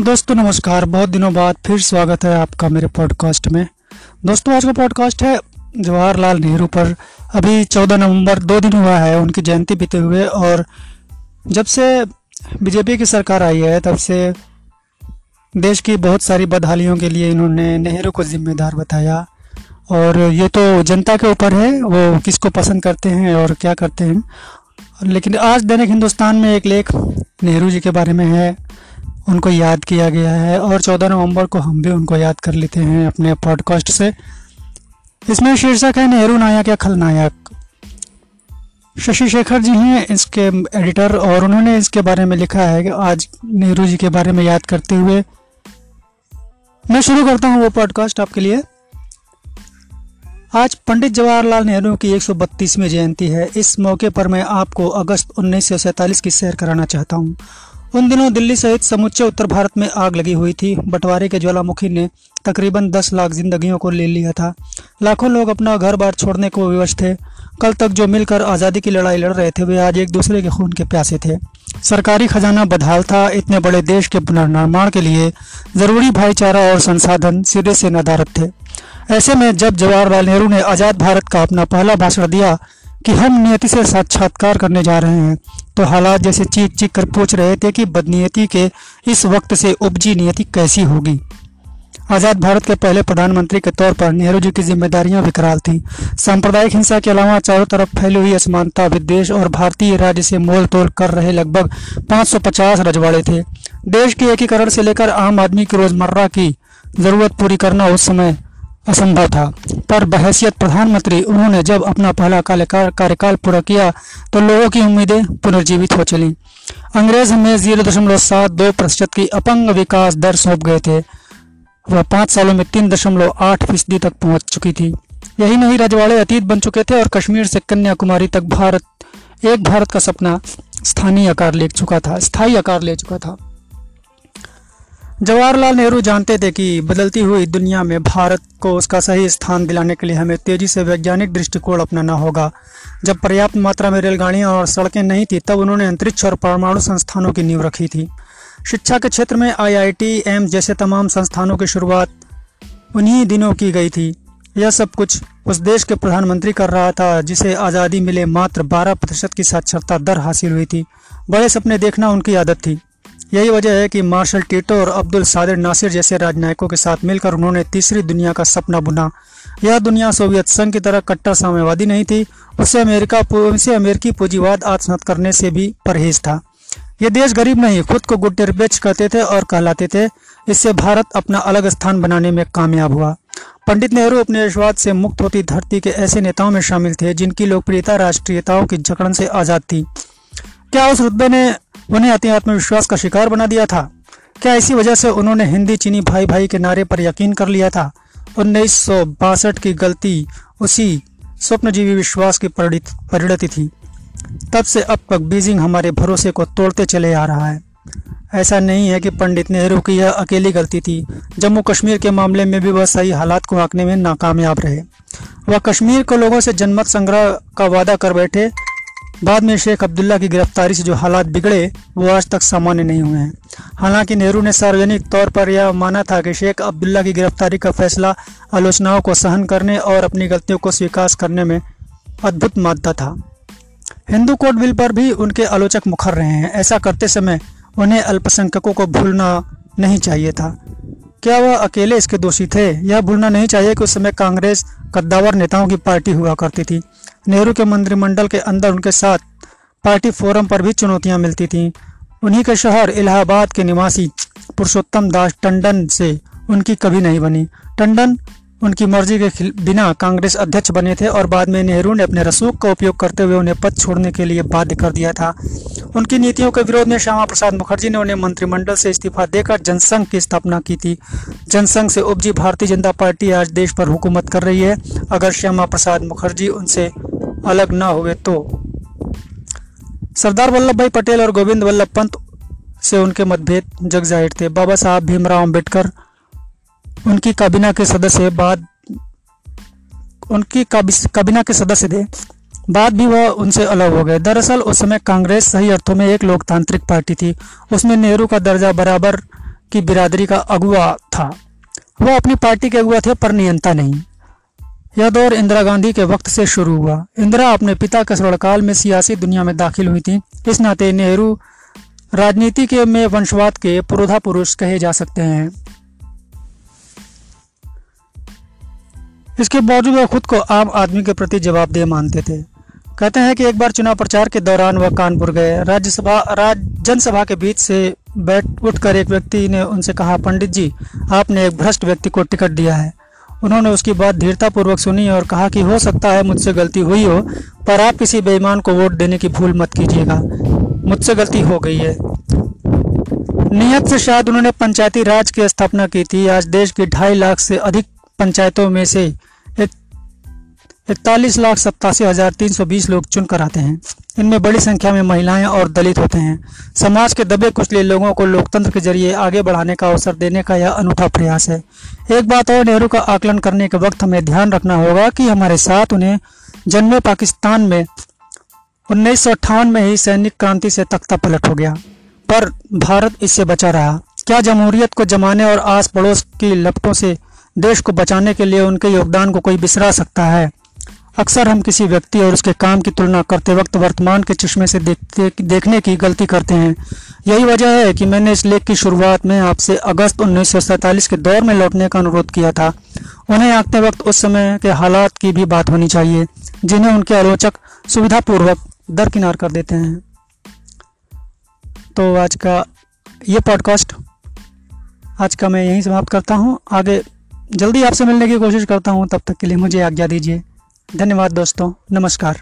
दोस्तों, नमस्कार। बहुत दिनों बाद फिर स्वागत है आपका मेरे पॉडकास्ट में। दोस्तों, आज का पॉडकास्ट है जवाहरलाल नेहरू पर। अभी 14 नवंबर, दो दिन हुआ है उनकी जयंती बीते हुए और जब से बीजेपी की सरकार आई है, तब से देश की बहुत सारी बदहालियों के लिए इन्होंने नेहरू को जिम्मेदार बताया। और ये तो जनता के ऊपर है, वो किसको पसंद करते हैं और क्या करते हैं। लेकिन आज दैनिक हिंदुस्तान में एक लेख नेहरू जी के बारे में है। उनको याद किया गया है और 14 नवंबर को हम भी उनको याद कर लेते हैं अपने पॉडकास्ट से। इसमें शीर्षक है नेहरू नायक या खलनायक। शशि शेखर जी हैं इसके एडिटर और उन्होंने इसके बारे में लिखा है कि आज नेहरू जी के बारे में याद करते हुए। मैं शुरू करता हूँ वो पॉडकास्ट आपके लिए। आज पंडित जवाहरलाल नेहरू की 132वीं जयंती है। इस मौके पर मैं आपको अगस्त उन्नीस की सैर कराना चाहता हूँ। उन दिनों दिल्ली सहित समूचे उत्तर भारत में आग लगी हुई थी। बंटवारे के ज्वालामुखी ने तकरीबन 10 लाख जिंदगियों को ले लिया था। लाखों लोग अपना घर बार छोड़ने को विवश थे। कल तक जो मिलकर आज़ादी की लड़ाई लड़ रहे थे, वे आज एक दूसरे के खून के प्यासे थे। सरकारी खजाना बदहाल था। इतने बड़े देश के पुनर्निर्माण के लिए ज़रूरी भाईचारा और संसाधन सिरे से नदारत थे। ऐसे में जब जवाहरलाल नेहरू ने आज़ाद भारत का अपना पहला भाषण दिया कि हम नियति से साक्षात्कार करने जा रहे हैं। तो हालात जैसे चीख चीख कर पूछ रहे थे कि बदनीयति के इस वक्त से उपजी नियति कैसी होगी। आज़ाद भारत के पहले प्रधानमंत्री के तौर पर नेहरू जी की जिम्मेदारियाँ विकराल थी। सांप्रदायिक हिंसा के अलावा चारों तरफ़ फैली हुई असमानता विद्वेश और भारतीय राज्य से मोल तोल कर रहे लगभग 550 रजवाड़े थे। देश के एकीकरण से लेकर आम आदमी की रोज़मर्रा की ज़रूरत पूरी करना उस समय असंभव था। पर बहसियत प्रधानमंत्री, उन्होंने जब अपना पहला कार्यकाल पूरा किया तो लोगों की उम्मीदें पुनर्जीवित हो चली। अंग्रेज़ हमें ज़ीरो दशमलव सात दो प्रतिशत की अपंग विकास दर सौंप गए थे। वह पाँच सालों में तीन दशमलव आठ फ़ीसदी तक पहुँच चुकी थी। यही नहीं, रजवाड़े अतीत बन चुके थे और कश्मीर से कन्याकुमारी तक भारत एक भारत का सपना स्थानीय आकार ले चुका था स्थायी आकार ले चुका था। जवाहरलाल नेहरू जानते थे कि बदलती हुई दुनिया में भारत को उसका सही स्थान दिलाने के लिए हमें तेज़ी से वैज्ञानिक दृष्टिकोण अपनाना होगा। जब पर्याप्त मात्रा में रेलगाड़ियाँ और सड़कें नहीं थी, तब उन्होंने अंतरिक्ष और परमाणु संस्थानों की नींव रखी थी। शिक्षा के क्षेत्र में आईआईटी, एम्स जैसे तमाम संस्थानों की शुरुआत उन्हीं दिनों की गई थी। यह सब कुछ उस देश के प्रधानमंत्री कर रहा था, जिसे आज़ादी मिले मात्र 12 प्रतिशत की साक्षरता दर हासिल हुई थी। बड़े सपने देखना उनकी आदत थी। यही वजह है कि मार्शल टीटो और अब्दुल सादिर नासिर जैसे राजनायकों के साथ मिलकर उन्होंने तीसरी दुनिया का सपना बुना। यह दुनिया सोवियत संघ की तरह कट्टर साम्यवादी नहीं थी उससे अमेरिका उसे अमेरिकी पूंजीवाद आत्महत करने से भी परहेज था। ये देश गरीब नहीं, खुद को गुड रिच कहते थे और कहलाते थे। इससे भारत अपना अलग स्थान बनाने में कामयाब हुआ। पंडित नेहरू अपने विश्वास से मुक्त होती धरती के ऐसे नेताओं में शामिल थे, जिनकी लोकप्रियता राष्ट्रीयताओं की जकड़न से आज़ाद थी। क्या उस रुतबे ने उन्हें अति आत्मविश्वास का शिकार बना दिया था। क्या इसी वजह से उन्होंने हिंदी चीनी भाई भाई के नारे पर यकीन कर लिया था? उन्नीस की गलती उसी स्वप्नजीवी विश्वास की परिणति थी। तब से अब तक बीजिंग हमारे भरोसे को तोड़ते चले आ रहा है। ऐसा नहीं है कि पंडित नेहरू की यह अकेली गलती थी। जम्मू कश्मीर के मामले में भी वह सही हालात को आंकने में नाकामयाब रहे। वह कश्मीर को लोगों से जनमत संग्रह का वादा कर बैठे बाद में शेख अब्दुल्ला की गिरफ्तारी से जो हालात बिगड़े, वो आज तक सामान्य नहीं हुए हैं। हालाँकि नेहरू ने सार्वजनिक तौर पर यह माना था कि शेख अब्दुल्ला की गिरफ्तारी का फैसला आलोचनाओं को सहन करने और अपनी गलतियों को स्वीकार करने में अद्भुत मानता था। हिंदू कोड बिल पर भी उनके आलोचक मुखर रहे हैं। ऐसा करते समय उन्हें अल्पसंख्यकों को भूलना नहीं चाहिए था। क्या वह अकेले इसके दोषी थे? यह भूलना नहीं चाहिए कि उस समय कांग्रेस कद्दावर नेताओं की पार्टी हुआ करती थी। नेहरू के मंत्रिमंडल के अंदर उनके साथ पार्टी फोरम पर भी चुनौतियाँ मिलती थीं। उन्हीं के शहर इलाहाबाद के निवासी पुरुषोत्तम दास टंडन से उनकी कभी नहीं बनी। टंडन उनकी मर्ज़ी के बिना कांग्रेस अध्यक्ष बने थे और बाद में नेहरू ने अपने रसूख का उपयोग करते हुए उन्हें पद छोड़ने के लिए बाध्य कर दिया था। उनकी नीतियों के विरोध में श्यामा प्रसाद मुखर्जी ने उन्हें मंत्रिमंडल से इस्तीफा देकर जनसंघ की स्थापना की थी। जनसंघ से उपजी भारतीय जनता पार्टी आज देश पर हुकूमत कर रही है। अगर श्यामा प्रसाद मुखर्जी उनसे अलग न हुए तो। सरदार वल्लभ भाई पटेल और गोविंद वल्लभ पंत से उनके मतभेद जग ज़ाहिर थे। बाबा साहब भीमराव अंबेडकर उनकी काबिना के सदस्य बाद, उनकी काबिना के सदस्य थे। बाद भी वह उनसे अलग हो गए। दरअसल उस समय कांग्रेस सही अर्थों में एक लोकतांत्रिक पार्टी थी। उसमें नेहरू का दर्जा बराबर की बिरादरी का अगुआ था। वह अपनी पार्टी के अगुआ थे पर नियंता नहीं। यह दौर इंदिरा गांधी के वक्त से शुरू हुआ। इंदिरा अपने पिता के स्वर्णकाल में सियासी दुनिया में दाखिल हुई थी। इस नाते नेहरू राजनीति के में वंशवाद के पुरोधा पुरुष कहे जा सकते हैं। इसके बावजूद वह खुद को आम आदमी के प्रति जवाबदेह मानते थे। कहते हैं कि एक बार चुनाव प्रचार के दौरान वह कानपुर गए। राज्यसभा, राज, जनसभा के बीच से बैठ, उठकर एक व्यक्ति ने उनसे कहा, पंडित जी, आपने एक भ्रष्ट व्यक्ति को टिकट दिया है। उन्होंने उसकी बात धीरतापूर्वक सुनी और कहा कि हो सकता है मुझसे गलती हुई हो, पर आप किसी बेईमान को वोट देने की भूल मत कीजिएगा। मुझसे गलती हो गई है। नियत से शायद उन्होंने पंचायती राज की स्थापना की थी। आज देश की ढाई लाख से अधिक पंचायतों में से इकतालीस लाख सत्तासी हज़ार तीन सौ बीस लोग चुनकर आते हैं। इनमें बड़ी संख्या में महिलाएँ और दलित होते हैं। समाज के दबे कुचले लोगों को लोकतंत्र के ज़रिए आगे बढ़ाने का अवसर देने का यह अनूठा प्रयास है। एक बात और, नेहरू का आकलन करने के वक्त हमें ध्यान रखना होगा कि हमारे साथ उन्हें जन्मे पाकिस्तान में उन्नीस सौ अट्ठावन में ही सैनिक क्रांति से तख्ता पलट हो गया। पर भारत इससे बचा रहा। क्या जमहूरियत को जमाने और आस पड़ोस की लपटों से देश को बचाने के लिए उनके योगदान को कोई बिसरा सकता है? अक्सर हम किसी व्यक्ति और उसके काम की तुलना करते वक्त वर्तमान के चश्मे से देखते, देखने की गलती करते हैं। यही वजह है कि मैंने इस लेख की शुरुआत में आपसे अगस्त उन्नीस सौ सैंतालीस के दौर में लौटने का अनुरोध किया था। उन्हें आंकते वक्त उस समय के हालात की भी बात होनी चाहिए, जिन्हें उनके आलोचक सुविधापूर्वक दरकिनार कर देते हैं। तो आज का ये पॉडकास्ट, आज का मैं यहीं समाप्त करता हूँ। आगे जल्दी आपसे मिलने की कोशिश करता हूँ। तब तक के लिए मुझे आज्ञा दीजिए। धन्यवाद दोस्तों नमस्कार।